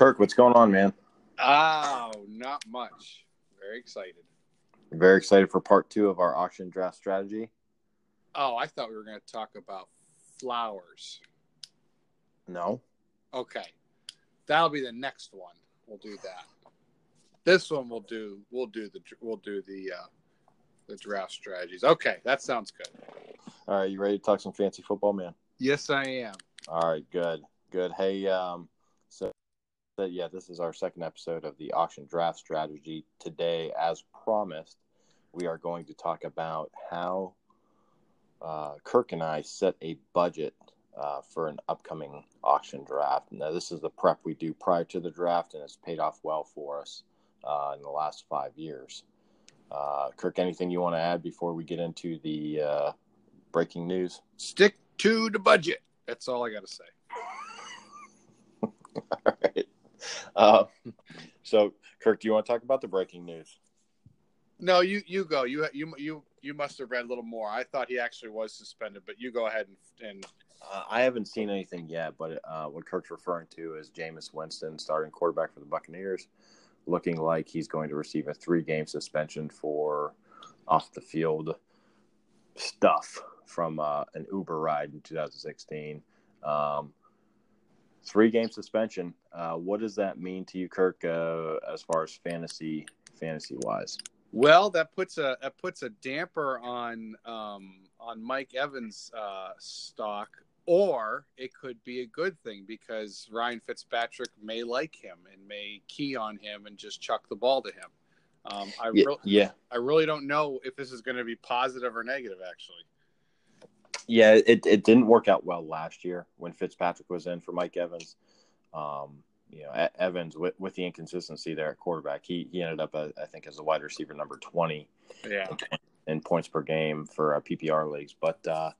Kirk, what's going on, man? Oh, not much. Very excited. Very excited for part two of our auction draft strategy. Oh, I thought we were going to talk about flowers. No. Okay, that'll be the next one. We'll do that. This one we'll do. We'll do the. We'll do the. Uh, the draft strategies. Okay, that sounds good. All right, you ready to talk some fancy football, man? Yes, I am. All right, good, good. Hey, um, yeah, this is our second episode of the auction draft strategy. Today, as promised, we are going to talk about how uh, Kirk and I set a budget uh, for an upcoming auction draft. Now, this is the prep we do prior to the draft, and it's paid off well for us uh, in the last five years. Uh, Kirk, anything you want to add before we get into the uh, breaking news? Stick to the budget. That's all I got to say. all right. Uh, so, Kirk, do you want to talk about the breaking news? No, you you go. You you you you must have read a little more. I thought he actually was suspended, but you go ahead and. and... Uh, I haven't seen anything yet, but uh, what Kirk's referring to is Jameis Winston, starting quarterback for the Buccaneers, looking like he's going to receive a three-game suspension for off the field stuff from uh, an Uber ride in 2016. Um, three game suspension. Uh, what does that mean to you, Kirk, uh, as far as fantasy fantasy wise? Well, that puts a that puts a damper on um, on Mike Evans' uh, stock, or it could be a good thing because Ryan Fitzpatrick may like him and may key on him and just chuck the ball to him. Um, I yeah, re- yeah, I really don't know if this is going to be positive or negative. Actually, yeah, it it didn't work out well last year when Fitzpatrick was in for Mike Evans. Um, you know, Evans with, with the inconsistency there at quarterback, he he ended up, uh, I think, as a wide receiver number twenty. Yeah. In, in points per game for uh, PPR leagues, but uh,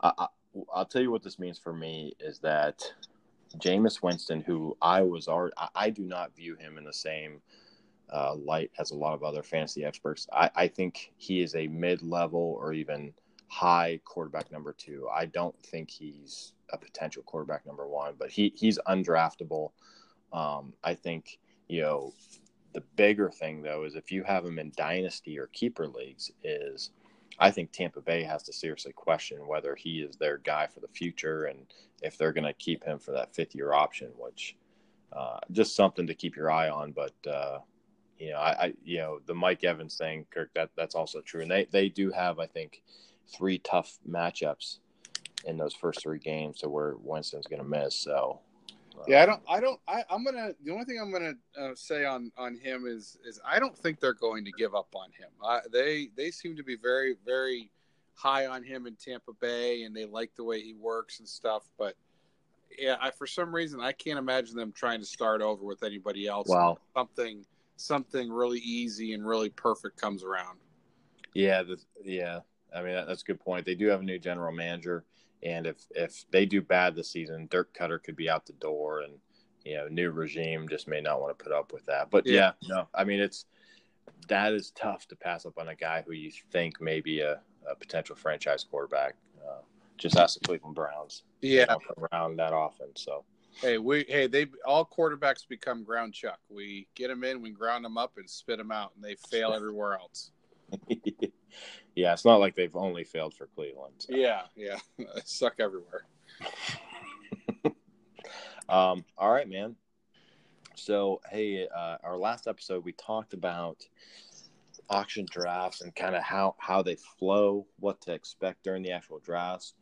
I, will tell you what this means for me is that Jameis Winston, who I was already, I, I do not view him in the same uh, light as a lot of other fantasy experts. I, I think he is a mid-level or even high quarterback number two. I don't think he's a potential quarterback number one, but he he's undraftable. Um, I think you know the bigger thing though is if you have him in dynasty or keeper leagues is I think Tampa Bay has to seriously question whether he is their guy for the future and if they're going to keep him for that fifth year option, which uh, just something to keep your eye on. But uh, you know, I, I, you know the Mike Evans thing, Kirk, that that's also true, and they they do have I think three tough matchups in those first three games to where Winston's going to miss. So yeah, I don't. I don't. I, am gonna. The only thing I'm gonna uh, say on on him is is I don't think they're going to give up on him. Uh, they they seem to be very very high on him in Tampa Bay, and they like the way he works and stuff. But yeah, I, for some reason I can't imagine them trying to start over with anybody else. Wow, something something really easy and really perfect comes around. Yeah, the, yeah. I mean that, that's a good point. They do have a new general manager and if if they do bad this season, Dirk Koetter could be out the door, and you know, new regime just may not want to put up with that. But yeah, yeah no, I mean it's that is tough to pass up on a guy who you think may be a, a potential franchise quarterback. Uh, just ask the Cleveland Browns. Yeah, around that often. So hey, we hey they all quarterbacks become ground chuck. We get them in, we ground them up, and spit them out, and they fail everywhere else. yeah, it's not like they've only failed for Cleveland. So. Yeah, yeah, suck everywhere. um, all right, man. So, hey, uh, our last episode we talked about auction drafts and kind of how how they flow, what to expect during the actual drafts.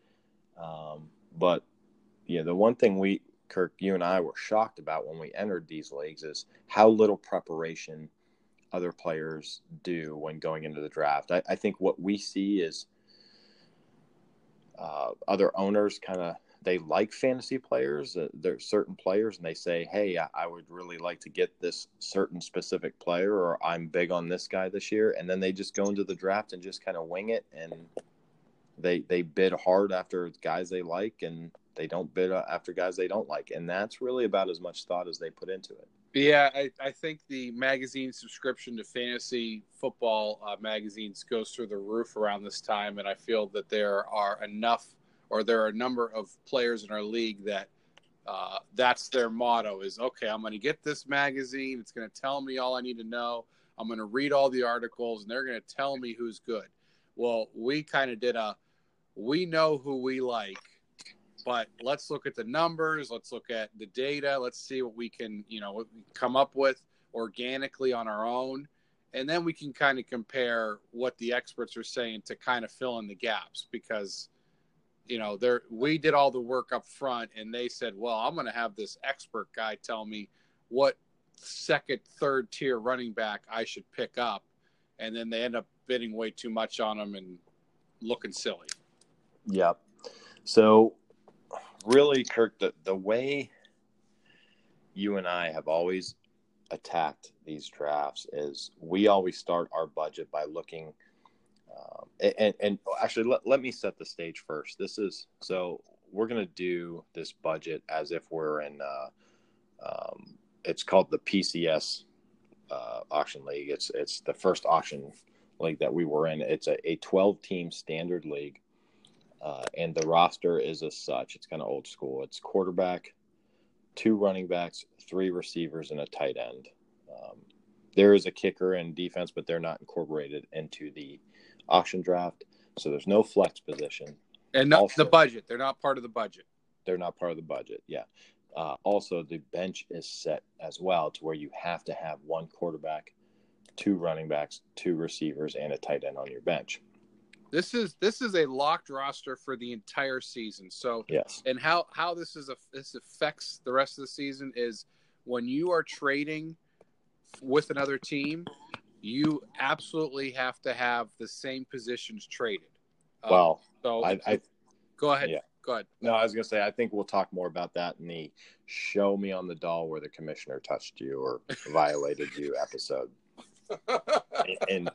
Um, but yeah, the one thing we, Kirk, you and I were shocked about when we entered these leagues is how little preparation other players do when going into the draft. I, I think what we see is uh, other owners kind of they like fantasy players. Uh, there's certain players, and they say, "Hey, I, I, would really like to get this certain specific player, or I'm big on this guy this year." And then they just go into the draft and just kind of wing it, and they they bid hard after guys they like, and they don't bid uh, after guys they don't like, and that's really about as much thought as they put into it. Yeah, I, I think the magazine subscription to fantasy football uh, magazines goes through the roof around this time, and I feel that there are enough, or there are a number of players in our league that uh, that's their motto is okay i'm going to get this magazine. It's going to tell me all i need to know. I'm going to read all the articles and they're going to tell me who's good. Well we kind of did a we know who we like but let's look at the numbers. Let's look at the data. Let's see what we can you know come up with organically on our own. And then we can kind of compare what the experts are saying to kind of fill in the gaps because you know there we did all the work up front and they said well i'm going to have this expert guy tell me what second third tier running back i should pick up. And then they end up bidding way too much on them and looking silly. Yep so really kirk the, the way you and i have always attacked these drafts is we always start our budget by looking um, and, and actually let, let me set the stage first. This is so we're going to do this budget as if we're in uh, um, it's called the pcs uh, auction league. It's it's the first auction league that we were in. It's a, a 12 team standard league uh, and the roster is as such it's kind of old school it's quarterback two running backs, three receivers, and a tight end. Um, there is a kicker and defense, but they're not incorporated into the auction draft. So there's no flex position. And not also, the budget. They're not part of the budget. They're not part of the budget. Yeah. Uh, also, the bench is set as well to where you have to have one quarterback, two running backs, two receivers, and a tight end on your bench. This is this is a locked roster for the entire season. So yes, and how how this is a, this affects the rest of the season is when you are trading with another team, you absolutely have to have the same positions traded. Um, well, so I, I go ahead. Yeah. Go ahead. No, I was gonna say I think we'll talk more about that in the "Show Me on the Doll" where the commissioner touched you or violated you episode and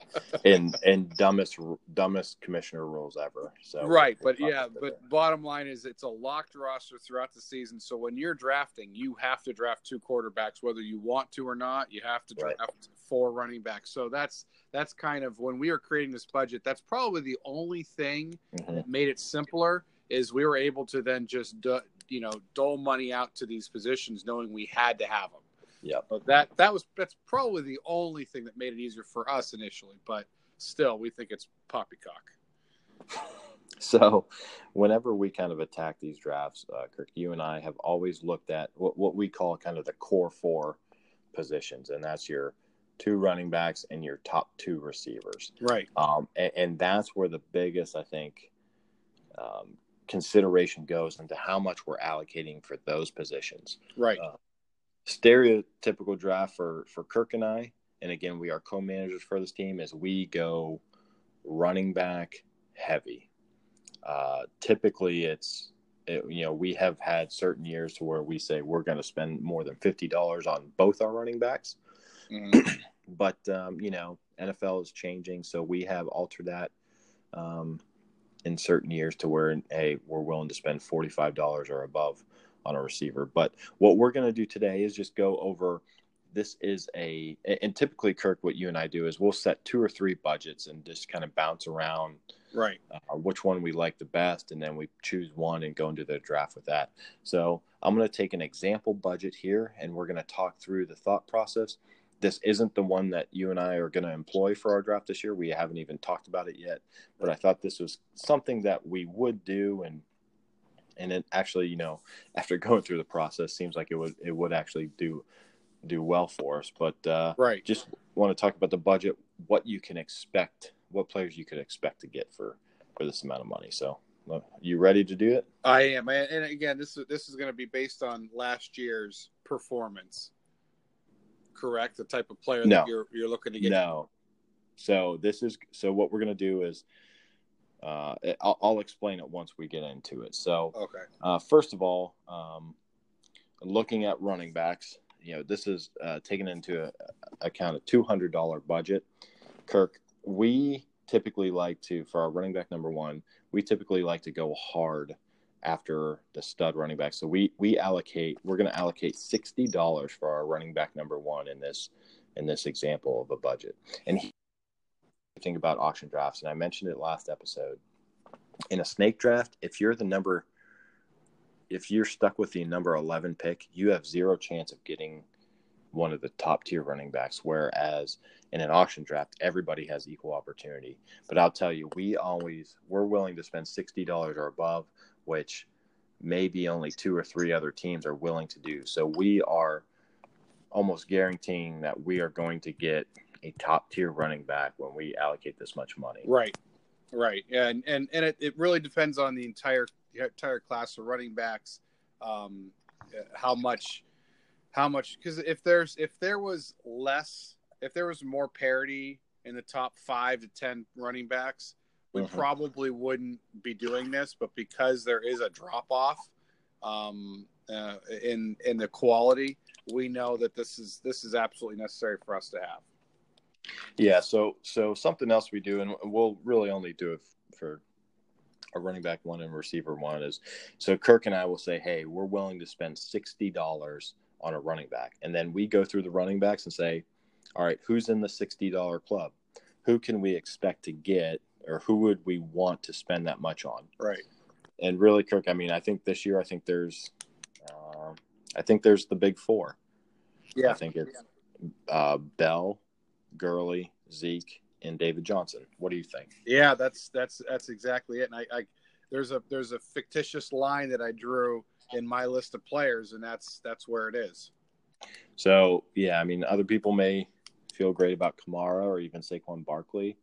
and and dumbest dumbest commissioner rules ever. So right, but yeah, but bottom line is it's a locked roster throughout the season. So when you're drafting, you have to draft two quarterbacks, whether you want to or not. You have to draft right. four running backs. So that's that's kind of when we were creating this budget. That's probably the only thing mm-hmm. that made it simpler. Is we were able to then just do, you know dole money out to these positions, knowing we had to have them. Yeah. But that that was that's probably the only thing that made it easier for us initially, but still we think it's poppycock. So, whenever we kind of attack these drafts, uh, Kirk, you and I have always looked at what, what we call kind of the core four positions, and that's your two running backs and your top two receivers. Right. Um, and, and that's where the biggest, I think, um, consideration goes into how much we're allocating for those positions. Right. Uh, stereotypical draft for for Kirk and I, and again we are co-managers for this team, is we go running back heavy. Uh, typically, it's it, you know we have had certain years to where we say we're going to spend more than fifty dollars on both our running backs, mm-hmm. but um, you know NFL is changing, so we have altered that. Um, in certain years to where hey we're willing to spend $45 or above on a receiver. But what we're going to do today is just go over this is a and typically Kirk what you and I do is we'll set two or three budgets and just kind of bounce around right uh, which one we like the best and then we choose one and go into the draft with that. So I'm going to take an example budget here and we're going to talk through the thought process. This isn't the one that you and I are going to employ for our draft this year. We haven't even talked about it yet, but I thought this was something that we would do and and it actually, you know, after going through the process, seems like it would it would actually do do well for us. But uh, right, just want to talk about the budget, what you can expect, what players you could expect to get for for this amount of money. So, uh, you ready to do it? I am, and again, this is this is going to be based on last year's performance. Correct, the type of player no. that you're you're looking to get. No. So this is so what we're going to do is uh, I'll, I'll, explain it once we get into it. So, okay. Uh, first of all, um, looking at running backs, you know, this is uh, taken into a, account a two hundred dollar budget. Kirk, we typically like to for our running back number one, we typically like to go hard after the stud running back. So we we allocate we're going to allocate sixty dollars for our running back number one in this in this example of a budget. And he, thing about auction drafts, and I mentioned it last episode. In a snake draft, if you're the number if you're stuck with the number 11 pick, you have zero chance of getting one of the top tier running backs. Whereas in an auction draft, everybody has equal opportunity. But I'll tell you, we always we're willing to spend sixty dollars or above, which maybe only two or three other teams are willing to do. So we are almost guaranteeing that we are going to get a top tier running back when we allocate this much money. Right. Right. And and and it, it really depends on the entire the entire class of running backs. Um, how much how much because if there's if there was less if there was more parity in the top five to ten running backs, we mm-hmm. probably wouldn't be doing this. But because there is a drop off um, uh, in in the quality, we know that this is this is absolutely necessary for us to have. Yeah. So so something else we do, and we'll really only do it for a running back one and receiver one is so Kirk and I will say, hey, we're willing to spend sixty dollars on a running back, and then we go through the running backs and say, all right, who's in the sixty dollar club? Who can we expect to get, or who would we want to spend that much on? Right. And really, Kirk, I mean, I think this year, I think there's, uh, I think there's the big four. Yeah. I think it's uh, Bell, Gurley, Zeke, and David Johnson. What do you think? Yeah, that's that's that's exactly it. And I, I there's a there's a fictitious line that I drew in my list of players, and that's that's where it is. So yeah, I mean, other people may feel great about Kamara or even Saquon Barkley,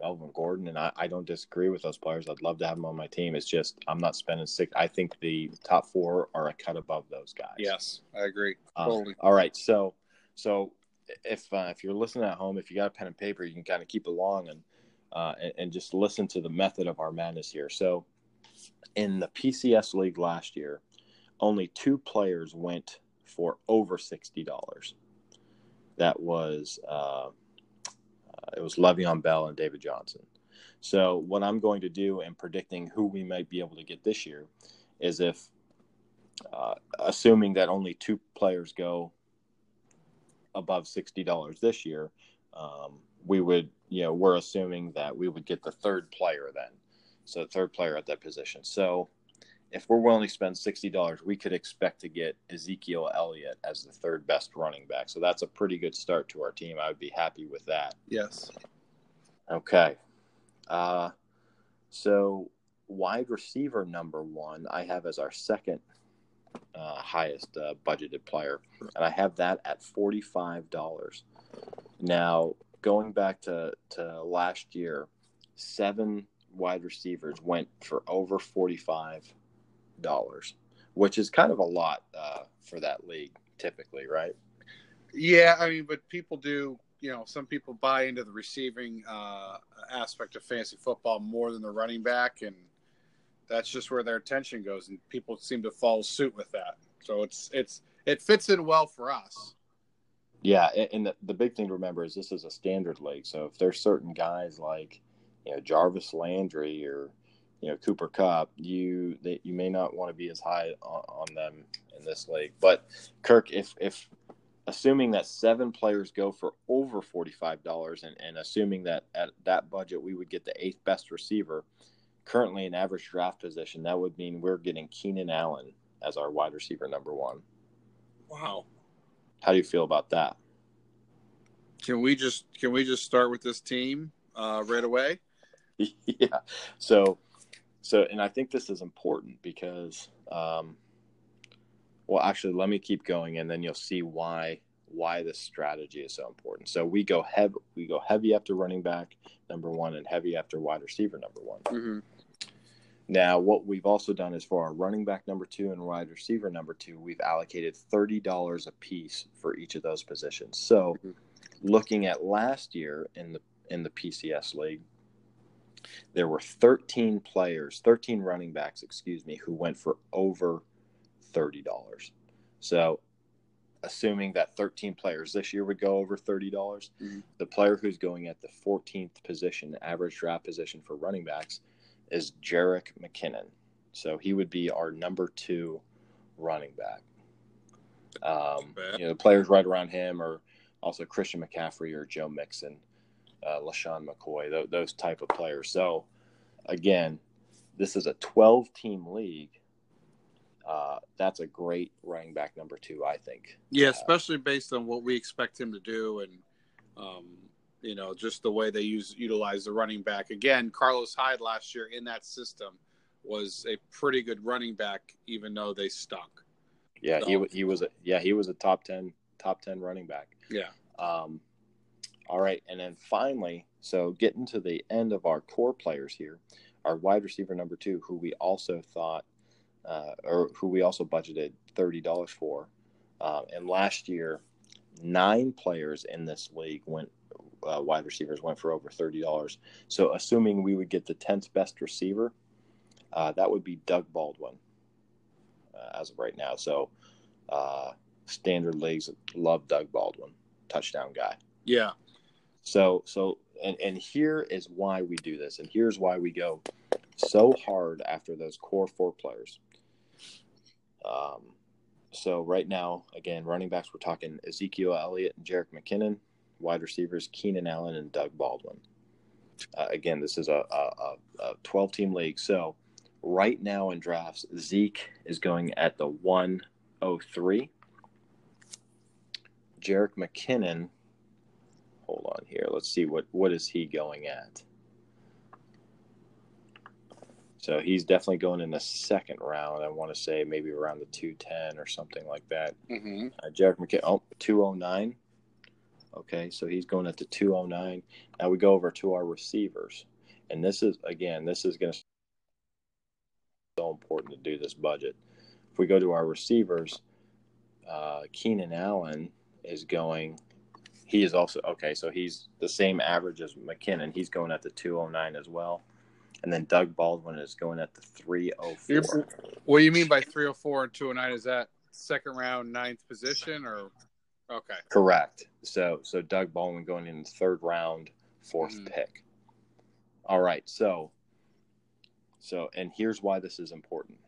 Melvin Gordon, and I, I don't disagree with those players. I'd love to have them on my team. It's just I'm not spending six. I think the top four are a cut above those guys. Yes, I agree. Um, totally. All right, so so if uh, if you're listening at home, if you got a pen and paper, you can kind of keep along and, uh, and and just listen to the method of our madness here. So, in the PCS league last year, only two players went for over sixty dollars. That was uh, uh, it was Le'Veon Bell and David Johnson. So what I'm going to do in predicting who we might be able to get this year is if, uh, assuming that only two players go above sixty dollars this year, um, we would, you know, we're assuming that we would get the third player then, so the third player at that position. So if we're willing to spend sixty dollars, we could expect to get Ezekiel Elliott as the third best running back. So that's a pretty good start to our team. I would be happy with that. Yes. Okay. Uh, so wide receiver number one, I have as our second uh, highest uh, budgeted player, and I have that at forty five dollars. Now, going back to to last year, seven wide receivers went for over forty five dollars, which is kind of a lot uh, for that league, typically, right? Yeah, I mean, but people do. You know, some people buy into the receiving uh, aspect of fantasy football more than the running back, and that's just where their attention goes, and people seem to follow suit with that. So it's it's it fits in well for us. Yeah, and the, the big thing to remember is this is a standard league. So if there's certain guys like you know Jarvis Landry or you know Cooper Kupp, you that you may not want to be as high on, on them in this league. But Kirk, if if assuming that seven players go for over forty five dollars, and, and assuming that at that budget we would get the eighth best receiver, currently in average draft position, that would mean we're getting Keenan Allen as our wide receiver number one. Wow. How do you feel about that? Can we just can we just start with this team uh, right away? yeah. So, so, and I think this is important because, um, well, actually, let me keep going, and then you'll see why why this strategy is so important. So we go heavy, we go heavy after running back number one, and heavy after wide receiver number one. Mm-hmm. Now, what we've also done is for our running back number two and wide receiver number two, we've allocated thirty dollars a piece for each of those positions. So, mm-hmm. looking at last year in the in the PCS league, there were thirteen players, thirteen running backs, excuse me, who went for over thirty dollars. So assuming that 13 players this year would go over $30, dollars mm-hmm. the player who's going at the 14th position, average draft position for running backs, is Jerick McKinnon. So he would be our number two running back. Um, you know, the players right around him are also Christian McCaffrey or Joe Mixon, uh, LeSean McCoy, th- those type of players. So, again, this is a 12 team league uh, that's a great running back number two, I think. Yeah, Uh, especially based on what we expect him to do, and um, you know, just the way they use utilize the running back. Again, Carlos Hyde last year in that system was a pretty good running back, even though they stunk. yeah, he so- he was a yeah he was a top ten top ten running back. Yeah. Um, all right, and then finally, so getting to the end of our core players here, our wide receiver number two, who we also thought, uh, or who we also budgeted thirty dollars for, uh, and last year, nine players in this league went. Uh, wide receivers went for over thirty dollars. So, assuming we would get the tenth best receiver, uh, that would be Doug Baldwin, uh, as of right now. So, uh, standard leagues love Doug Baldwin, touchdown guy. Yeah, So so and and here is why we do this, and here's why we go so hard after those core four players. Um, so right now, again, running backs we're talking Ezekiel Elliott and Jerick McKinnon, wide receivers Keenan Allen and Doug Baldwin. Uh, again, this is a, a, a 12 team league. So right now in drafts, Zeke is going at the 103. Jerick McKinnon hold on here. Let's see what what is he going at. So he's definitely going in the second round. I want to say maybe around the 210 or something like that. hmm Uh, Jerick McKinnon, oh, 209. Okay, so he's going at the 209. Now we go over to our receivers. And this is, again, this is going to so important to do this budget. If we go to our receivers, uh, Keenan Allen is going, he is also, okay, so he's the same average as McKinnon. He's going at the 209 as well. And then Doug Baldwin is going at the 304. What do you mean by 304 and 209? Is that second round, ninth position, or okay? Correct. So so Doug Baldwin going in the third round, 4th Mhm. pick. All right. So so and here's why this is important.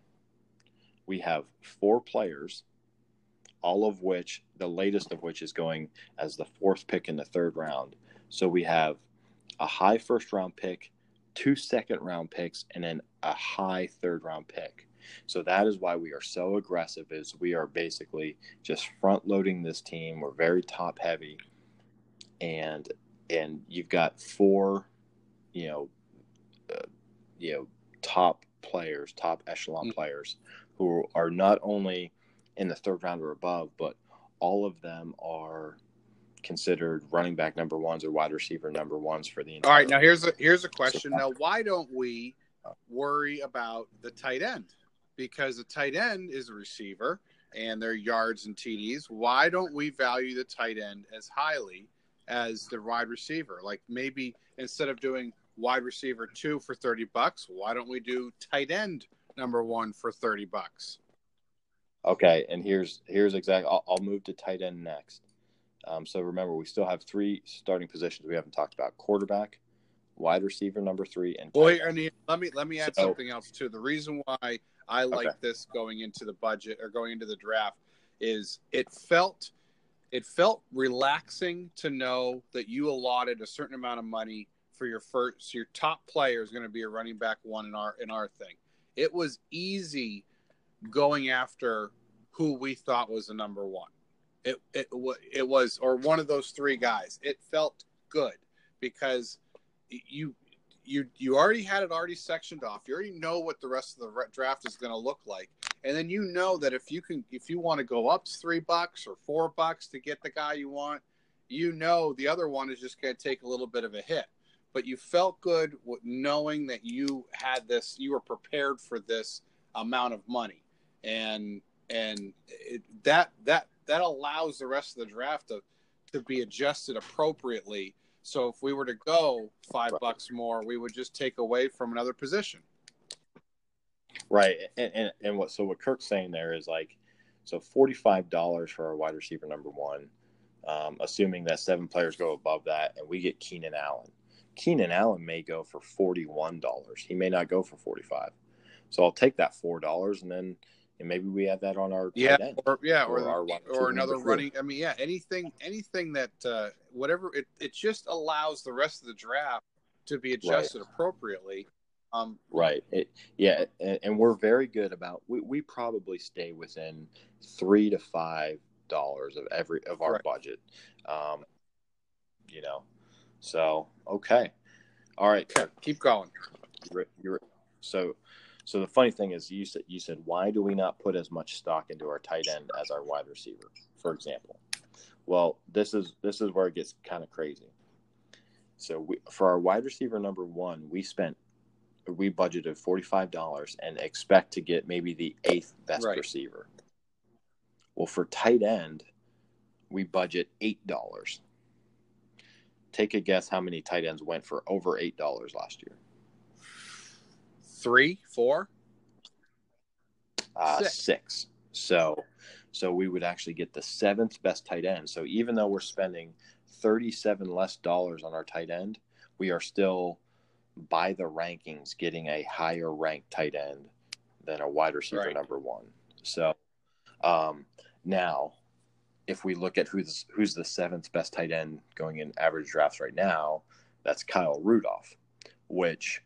We have four players, all of which the latest of which is going as the fourth pick in the third round. So we have a high first round pick, two second round picks, and then a high third round pick. So that is why we are so aggressive is we are basically just front loading this team. We're very top heavy. And and you've got four, you know, uh, you know, top players, top echelon Mm. players who are not only in the third round or above, but all of them are considered running back number ones or wide receiver number ones for the entire All right, now here's a here's a question. Now, why don't we worry about the tight end? Because the tight end is a receiver and their yards and TDs. Why don't we value the tight end as highly as the wide receiver? Like maybe instead of doing wide receiver two for thirty bucks, why don't we do tight end number one for thirty bucks? Okay, and here's here's exactly. I'll, I'll move to tight end next. Um, so remember, we still have three starting positions we haven't talked about: quarterback, wide receiver number three, and Well, tight here, end. and let me let me add So- something else too. The reason why I like Okay. this going into the budget or going into the draft is it felt it felt relaxing to know that you allotted a certain amount of money for your first your top player is going to be a running back one in our in our thing. It was easy going after who we thought was the number one. It it it was or one of those three guys. It felt good because you you you already had it already sectioned off. You already know what the rest of the draft is going to look like, and then you know that if you can if you want to go up three bucks or four bucks to get the guy you want, you know the other one is just going to take a little bit of a hit. But you felt good knowing that you had this, you were prepared for this amount of money, and and it, that that that allows the rest of the draft to to be adjusted appropriately. So if we were to go five Right. bucks more, we would just take away from another position. Right, and, and and what so what Kirk's saying there is like, so forty five dollars for our wide receiver number one, um, assuming that seven players go above that, and we get Keenan Allen. Keenan Allen may go for forty one dollars. He may not go for forty five. So I'll take that four dollars, and then and maybe we have that on our Yeah, end. or yeah, or Or our or another running. I mean, yeah, anything anything that uh, whatever it it just allows the rest of the draft to be adjusted appropriately. Um, Right. It, yeah, and, and we're very good about we, we probably stay within three to five dollars of every of our Right. budget. Um, you know, so okay, all right. okay, keep going. You're, you're, so, so the funny thing is, you said you said why do we not put as much stock into our tight end as our wide receiver, for example? Well, this is this is where it gets kind of crazy. So we, for our wide receiver number one, we spent we budgeted forty five dollars and expect to get maybe the eighth best Right. receiver. Well, for tight end, we budget eight dollars. Take a guess how many tight ends went for over eight dollars last year. Three, four. uh, Six. six. So, so we would actually get the seventh best tight end. So even though we're spending thirty-seven less dollars on our tight end, we are still by the rankings getting a higher ranked tight end than a wide receiver Right. number one. So, um, now if we look at who's who's the seventh best tight end going in average drafts right now, that's Kyle Rudolph, which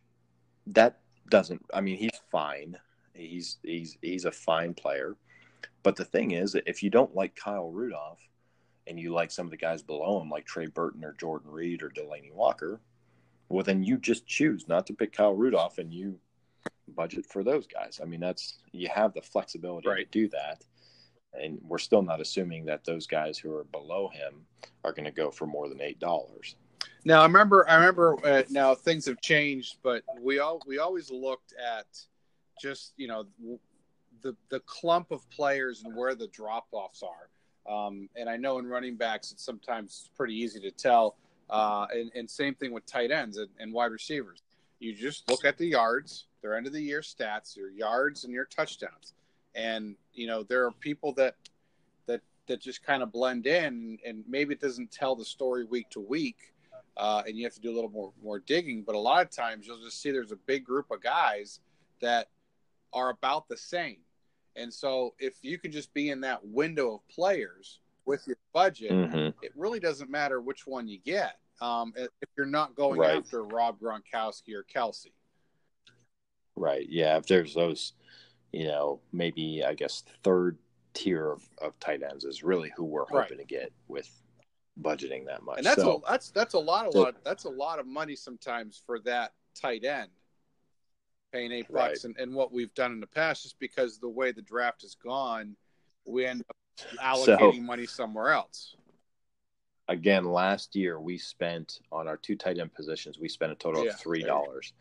that doesn't. I mean, he's fine. He's he's he's a fine player, but the thing is, if you don't like Kyle Rudolph, and you like some of the guys below him, like Trey Burton or Jordan Reed or Delanie Walker, well, then you just choose not to pick Kyle Rudolph, and you budget for those guys. I mean, that's you have the flexibility to do that, and we're still not assuming that those guys who are below him are going to go for more than eight dollars. Now I remember. I remember. Uh, now things have changed, but we all we always looked at just you know the the clump of players and where the drop offs are. Um, and I know in running backs, it's sometimes pretty easy to tell. Uh, and, and same thing with tight ends and, and wide receivers. You just look at the yards, their end of the year stats, your yards and your touchdowns. And you know there are people that that that just kind of blend in, and maybe it doesn't tell the story week to week uh, and you have to do a little more more digging. But a lot of times you'll just see there's a big group of guys that are about the same. And so if you can just be in that window of players with your budget, Mm-hmm. it really doesn't matter which one you get. Um, if you're not going Right. after Rob Gronkowski or Kelce. Right. Yeah. If there's those, you know, maybe I guess third tier of, of tight ends is really who we're Right. hoping to get with budgeting that much. And that's so, a that's that's a lot of So- lot that's a lot of money sometimes for that tight end. Paying eight Right. bucks and, and what we've done in the past just because the way the draft has gone, we end up allocating money somewhere else. again, last year we spent on our two tight end positions, we spent a total Yeah, of three there you go. dollars.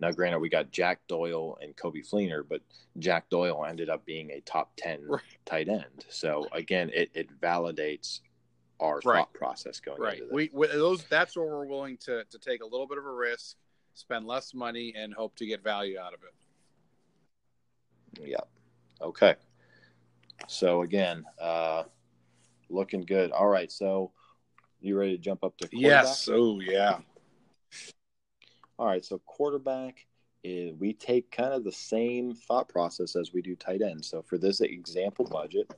Now, granted, we got Jack Doyle and Coby Fleener, but Jack Doyle ended up being a top ten Right. tight end. So again, it, it validates our Right. thought process going Right. into this. We, we those that's where we're willing to to take a little bit of a risk, spend less money, and hope to get value out of it. Yep. Okay. So again, uh looking good. All right. So you ready to jump up to quarterback? Yes. Oh yeah. All right. So quarterback is we take kind of the same thought process as we do tight end. So for this example budget,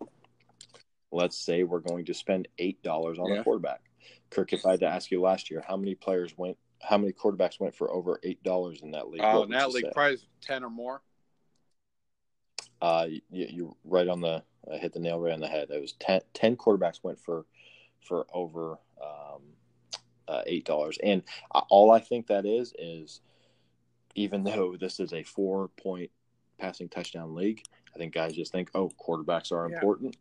let's say we're going to spend eight dollars on Yeah. a quarterback. Kirk, if I had to ask you last year, how many players went how many quarterbacks went for over eight dollars in that league? Oh, What in that league, say? probably ten or more. Uh, you, you're right on the uh, hit the nail right on the head. It was 10, 10 quarterbacks went for for over um, uh, eight dollars, and uh, all I think that is is even though this is a four point passing touchdown league, I think guys just think, oh, quarterbacks are Yeah. important,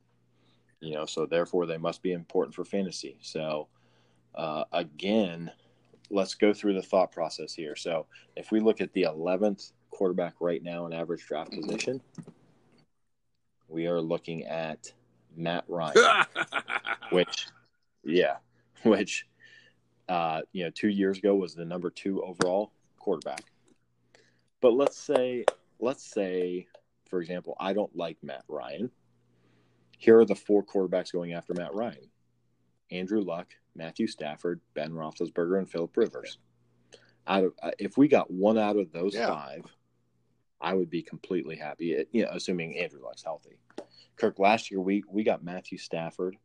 you know, so therefore they must be important for fantasy. So uh, again, let's go through the thought process here. So if we look at the eleventh quarterback right now in average draft position we are looking at Matt Ryan, which, yeah, which, uh, you know, two years ago was the number two overall quarterback. But let's say, let's say, for example, I don't like Matt Ryan. Here are the four quarterbacks going after Matt Ryan: Andrew Luck, Matthew Stafford, Ben Roethlisberger, and Philip Rivers. Out of uh, if we got one out of those Yeah. five, I would be completely happy. You know, assuming Andrew Luck's healthy. Kirk, last year we we got Matthew Stafford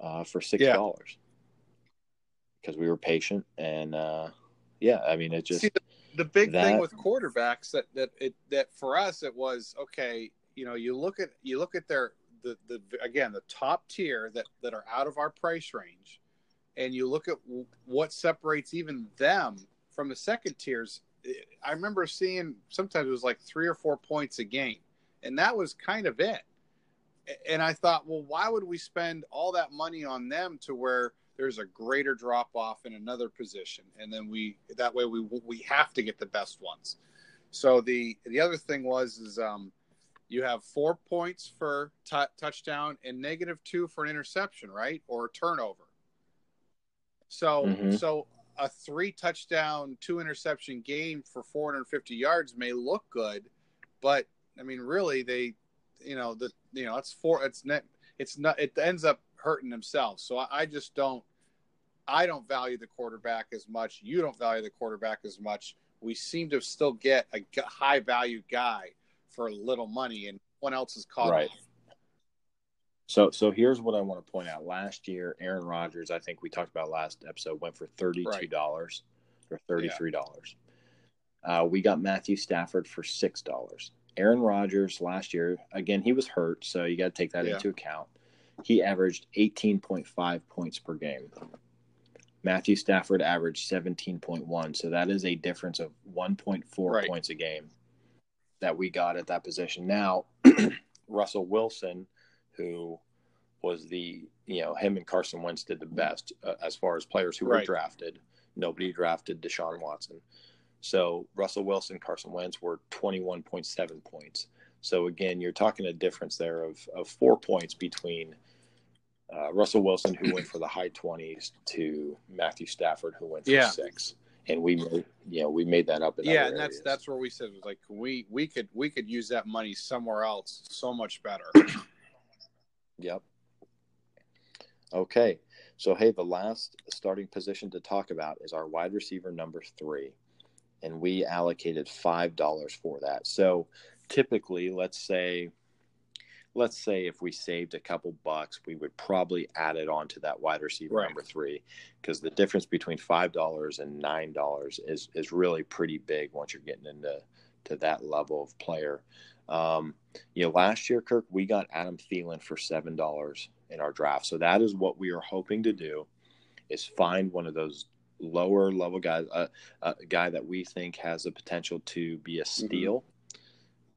uh, for six Yeah. dollars because we were patient and uh, yeah, I mean it just See, the big that, thing with quarterbacks that that it that for us it was okay. You know, you look at you look at their the the again the top tier that that are out of our price range, and you look at what separates even them from the second tiers. I remember seeing sometimes it was like three or four points a game, and that was kind of it. And I thought, well, why would we spend all that money on them to where there's a greater drop off in another position, and then we that way we we have to get the best ones. So the the other thing was is um, you have four points for t- touchdown and negative two for an interception, right, or turnover. So mm-hmm. so a three touchdown, two interception game for 450 yards may look good, but I mean, really, they, you know, the you know, it's four, it's net, it's not, it ends up hurting themselves. So I, I just don't I don't value the quarterback as much. You don't value the quarterback as much. We seem to still get a high value guy for a little money, and one else is caught right. So, so here's what I want to point out. Last year, Aaron Rodgers, I think we talked about last episode, went for thirty-two dollars right. or thirty-three dollars. Yeah. Uh, we got Matthew Stafford for six dollars. Aaron Rodgers last year, again, he was hurt, so you got to take that yeah. into account he averaged 18.5 points per game. Matthew Stafford averaged 17.1. So that is a difference of 1.4 right. points a game that we got at that position. Now, Russell Wilson, who was the, you know, him and Carson Wentz did the best uh, as far as players who right. were drafted. Nobody drafted Deshaun Watson. So Russell Wilson, Carson Wentz were 21.7 points. So again, you're talking a difference there of, of four points between uh, Russell Wilson, who went for the high 20s, to Matthew Stafford, who went for yeah. six. And we, made, you know, we made that up. yeah, and that's that's where we said like we we could we could use that money somewhere else so much better. yep. Okay, so hey, the last starting position to talk about is our wide receiver number three, and we allocated five dollars for that. So typically, let's say, let's say if we saved a couple bucks, we would probably add it on to that wide receiver right. number three, because the difference between five dollars and nine dollars is is really pretty big once you're getting into to that level of player. Um, you know, last year, Kirk, we got Adam Thielen for seven dollars in our draft, so that is what we are hoping to do, is find one of those lower level guys, uh, a guy that we think has the potential to be a mm-hmm. steal. Mm-hmm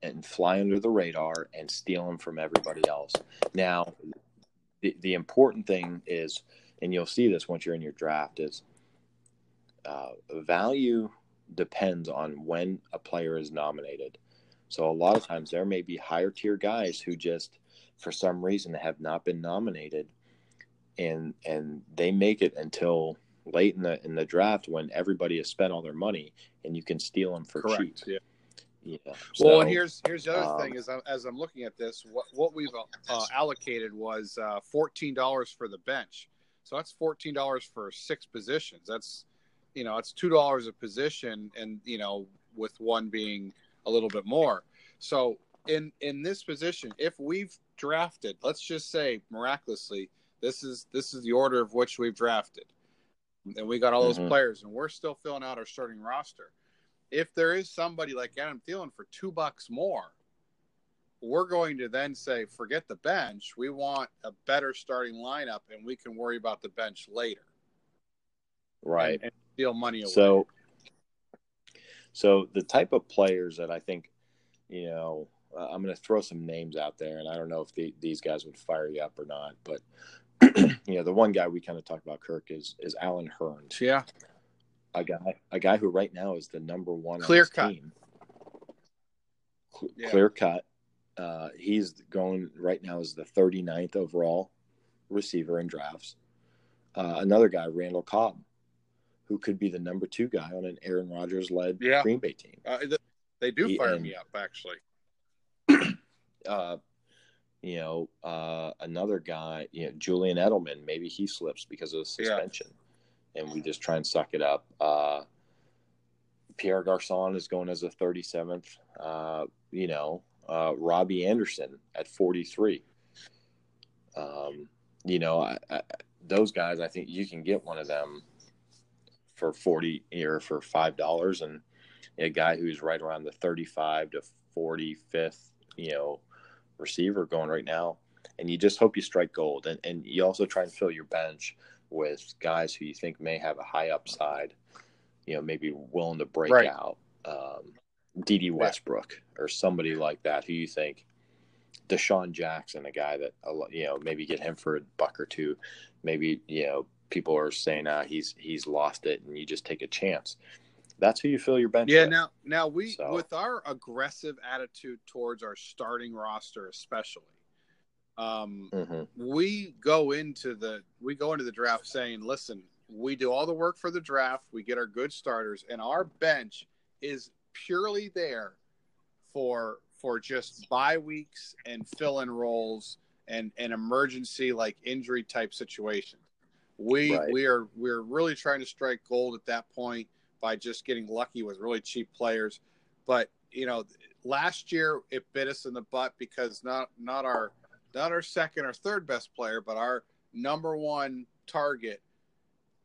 and fly under the radar and steal them from everybody else. Now, the, the important thing is, and you'll see this once you're in your draft, is uh, value depends on when a player is nominated. So a lot of times there may be higher tier guys who just, for some reason, have not been nominated, and and they make it until late in the in the draft when everybody has spent all their money, and you can steal them for Correct. cheap. Yeah. Yeah. So, well, and here's here's the other um, thing is as I'm looking at this, what what we've uh, allocated was uh, fourteen dollars for the bench. So that's fourteen dollars for six positions. That's you know it's two dollars a position, and you know with one being a little bit more. So in in this position, if we've drafted, let's just say miraculously, this is this is the order of which we've drafted, and we got all those mm-hmm. players, and we're still filling out our starting roster if there is somebody like Adam Thielen for two bucks more, we're going to then say, forget the bench. We want a better starting lineup, and we can worry about the bench later. Right. And, and steal money away. So, so the type of players that I think, you know, uh, I'm going to throw some names out there, and I don't know if the, these guys would fire you up or not, but you know, the one guy we kind of talked about, Kirk, is is Allen Hurns. Yeah a guy a guy who right now is the number one clear cut team. Cl- yeah. Clear cut. Uh, he's going right now is the 39th overall receiver in drafts. Uh, another guy, Randall Cobb, who could be the number two guy on an Aaron Rodgers led yeah. Green Bay team. Uh, they do fire and, me up, actually. uh, you know, uh, another guy, you know, Julian Edelman, maybe he slips because of the suspension. Yeah and we just try and suck it up. Uh, Pierre Garcon is going as a 37th. Uh, you know, uh, Robbie Anderson at 43. Um, you know, I, I, those guys, I think you can get one of them for 40 or for $5 and a guy who's right around the 35 to 45th, you know, receiver going right now. And you just hope you strike gold. And, and you also try and fill your bench with guys who you think may have a high upside, you know, maybe willing to break right. out. Um, Dede Westbrook or somebody like that who you think DeSean Jackson, a guy that you know maybe get him for a buck or two, maybe you know people are saying ah he's he's lost it and you just take a chance. That's who you fill your bench. Yeah, with. now now we so. with our aggressive attitude towards our starting roster, especially, um, mm-hmm. we go into the we go into the draft saying, listen, we do all the work for the draft, we get our good starters, and our bench is purely there for for just bye weeks and fill in roles and an emergency like injury type situation. We right. we are we're really trying to strike gold at that point by just getting lucky with really cheap players. But you know, last year it bit us in the butt because not not our not our second or third best player, but our number one target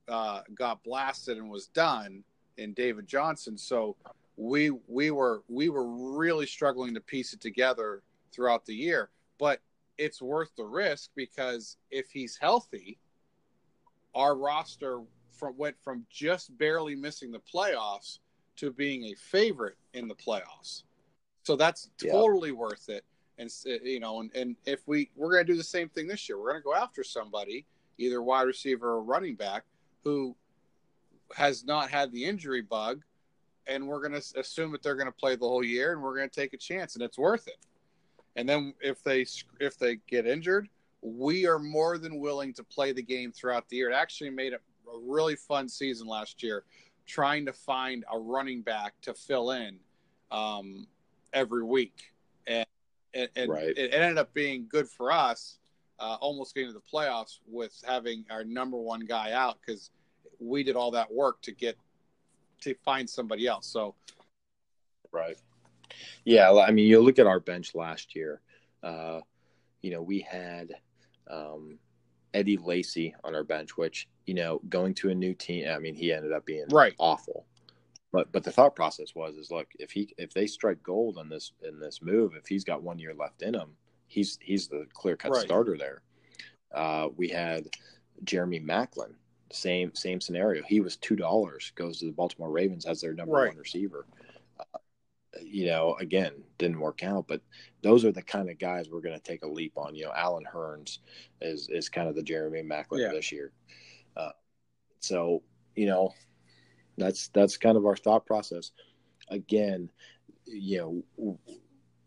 uh, got blasted and was done in David Johnson. So we we were we were really struggling to piece it together throughout the year. But it's worth the risk because if he's healthy, our roster from went from just barely missing the playoffs to being a favorite in the playoffs. So that's totally yeah. worth it. And you know, and, and if we we're going to do the same thing this year, we're going to go after somebody, either wide receiver or running back, who has not had the injury bug and we're going to assume that they're going to play the whole year, and we're going to take a chance, and it's worth it. And then if they if they get injured, we are more than willing to play the game throughout the year. It actually made it a really fun season last year, trying to find a running back to fill in um, every week, and, and, and right. it ended up being good for us. Uh, almost getting to the playoffs with having our number one guy out because we did all that work to get to find somebody else. So, right. Yeah, I mean, you look at our bench last year. Uh, you know, we had um, Eddie Lacy on our bench, which you know, going to a new team. I mean, he ended up being right awful. But but the thought process was is look if he if they strike gold on this in this move, if he's got one year left in him, he's he's the clear cut right. starter there. Uh, we had Jeremy Maclin same same scenario. He was two dollars, goes to the Baltimore Ravens as their number right. one receiver. Uh, you know, again, didn't work out, but those are the kind of guys we're going to take a leap on. You know, Allen Hurns is is kind of the Jeremy Maclin yeah. this year. Uh, so you know, that's that's kind of our thought process. Again, you know,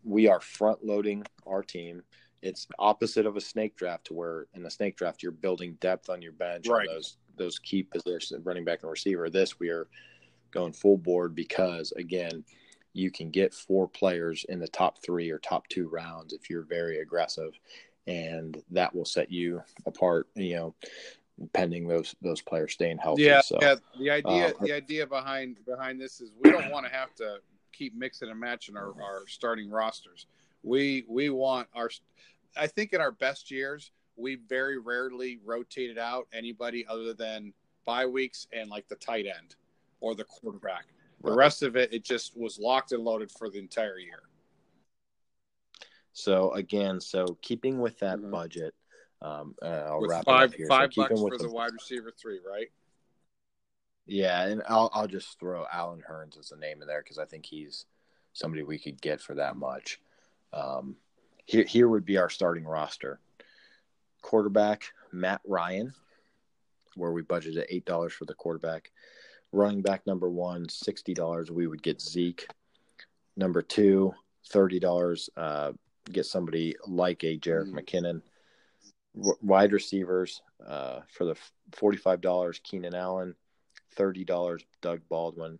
we are front loading our team it's opposite of a snake draft to where in a snake draft you're building depth on your bench right. on those those key positions, running back and receiver. This we are going full board because again, you can get four players in the top three or top two rounds if you're very aggressive, and that will set you apart. You know, pending those those players staying healthy. Yeah, so, yeah. The idea uh, the idea behind behind this is we don't want to have to keep mixing and matching our, our starting rosters. We we want our. I think in our best years, we very rarely rotated out anybody other than bye weeks and like the tight end or the quarterback. The right. rest of it, it just was locked and loaded for the entire year. So again, so keeping with that mm-hmm. budget, um, uh, I'll with wrap five, it up here. Five so bucks for the, the wide receiver three, right? Yeah, and I'll I'll just throw Allen Hurns as a name in there because I think he's somebody we could get for that much. Um, here here would be our starting roster quarterback Matt Ryan, where we budgeted eight dollars for the quarterback. Running back number one, sixty dollars. We would get Zeke. Number two, thirty dollars. Uh, get somebody like a Jerick mm. McKinnon. Wide receivers uh, for the forty-five dollars, Keenan Allen. Thirty dollars, Doug Baldwin.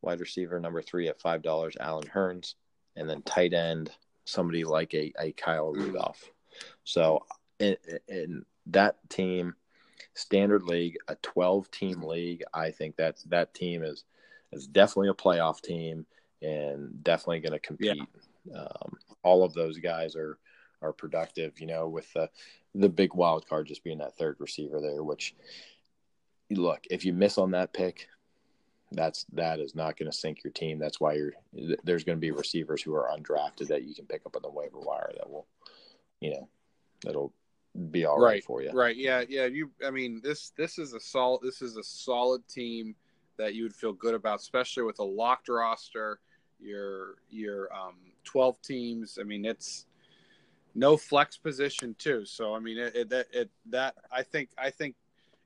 Wide receiver number three at five dollars, Allen Hurns, and then tight end somebody like a, a Kyle Rudolph. So in, in that team, standard league, a 12 team league, I think that that team is is definitely a playoff team and definitely going to compete. Yeah. Um, all of those guys are are productive, you know, with the the big wild card just being that third receiver there. Which, look, if you miss on that pick, that's that is not going to sink your team. That's why you're there's going to be receivers who are undrafted that you can pick up on the waiver wire that will, you know, that'll be all right, right for you. Right. Yeah. Yeah. You. I mean this. This is a solid. This is a solid team that you would feel good about, especially with a locked roster. Your your um, twelve teams. I mean, it's no flex position too. So I mean, it, it, that it, that I think I think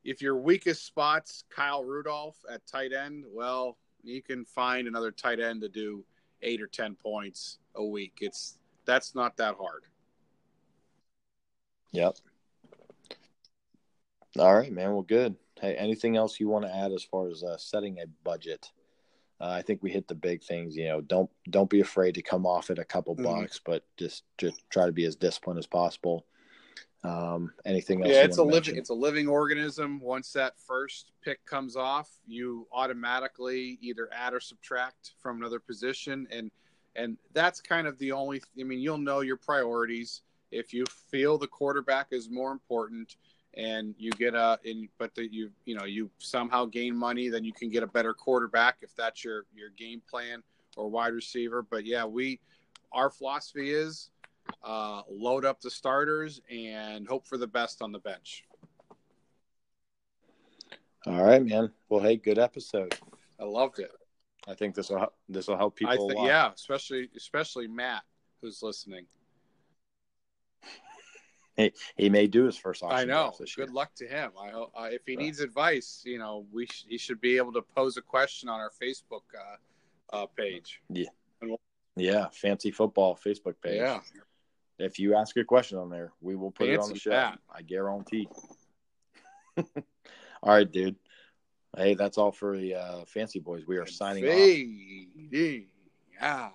if your weakest spots Kyle Rudolph at tight end, well, you can find another tight end to do eight or ten points a week. It's that's not that hard. Yep. All right, man. Well, good. Hey, anything else you want to add as far as uh, setting a budget? Uh, I think we hit the big things. You know, don't don't be afraid to come off at a couple mm-hmm. bucks, but just just try to be as disciplined as possible. Um, anything else? Yeah, it's a living mention? it's a living organism. Once that first pick comes off, you automatically either add or subtract from another position, and and that's kind of the only. I mean, you'll know your priorities if you feel the quarterback is more important and you get a in but that you you know you somehow gain money then you can get a better quarterback if that's your your game plan or wide receiver. But yeah we our philosophy is uh, load up the starters and hope for the best on the bench. All right man. Well hey good episode. I loved it. I think this will this will help people th- yeah especially especially matt who's listening he, he may do his first auction. I know. Good luck to him. I hope uh, if he needs advice, you know, we sh- he should be able to pose a question on our Facebook uh, uh, page. Yeah. We'll- yeah, fancy football Facebook page. Yeah. If you ask a question on there, we will put fancy it on the show. That. I guarantee. all right, dude. Hey, that's all for the uh, fancy boys. We are signing off. Yeah.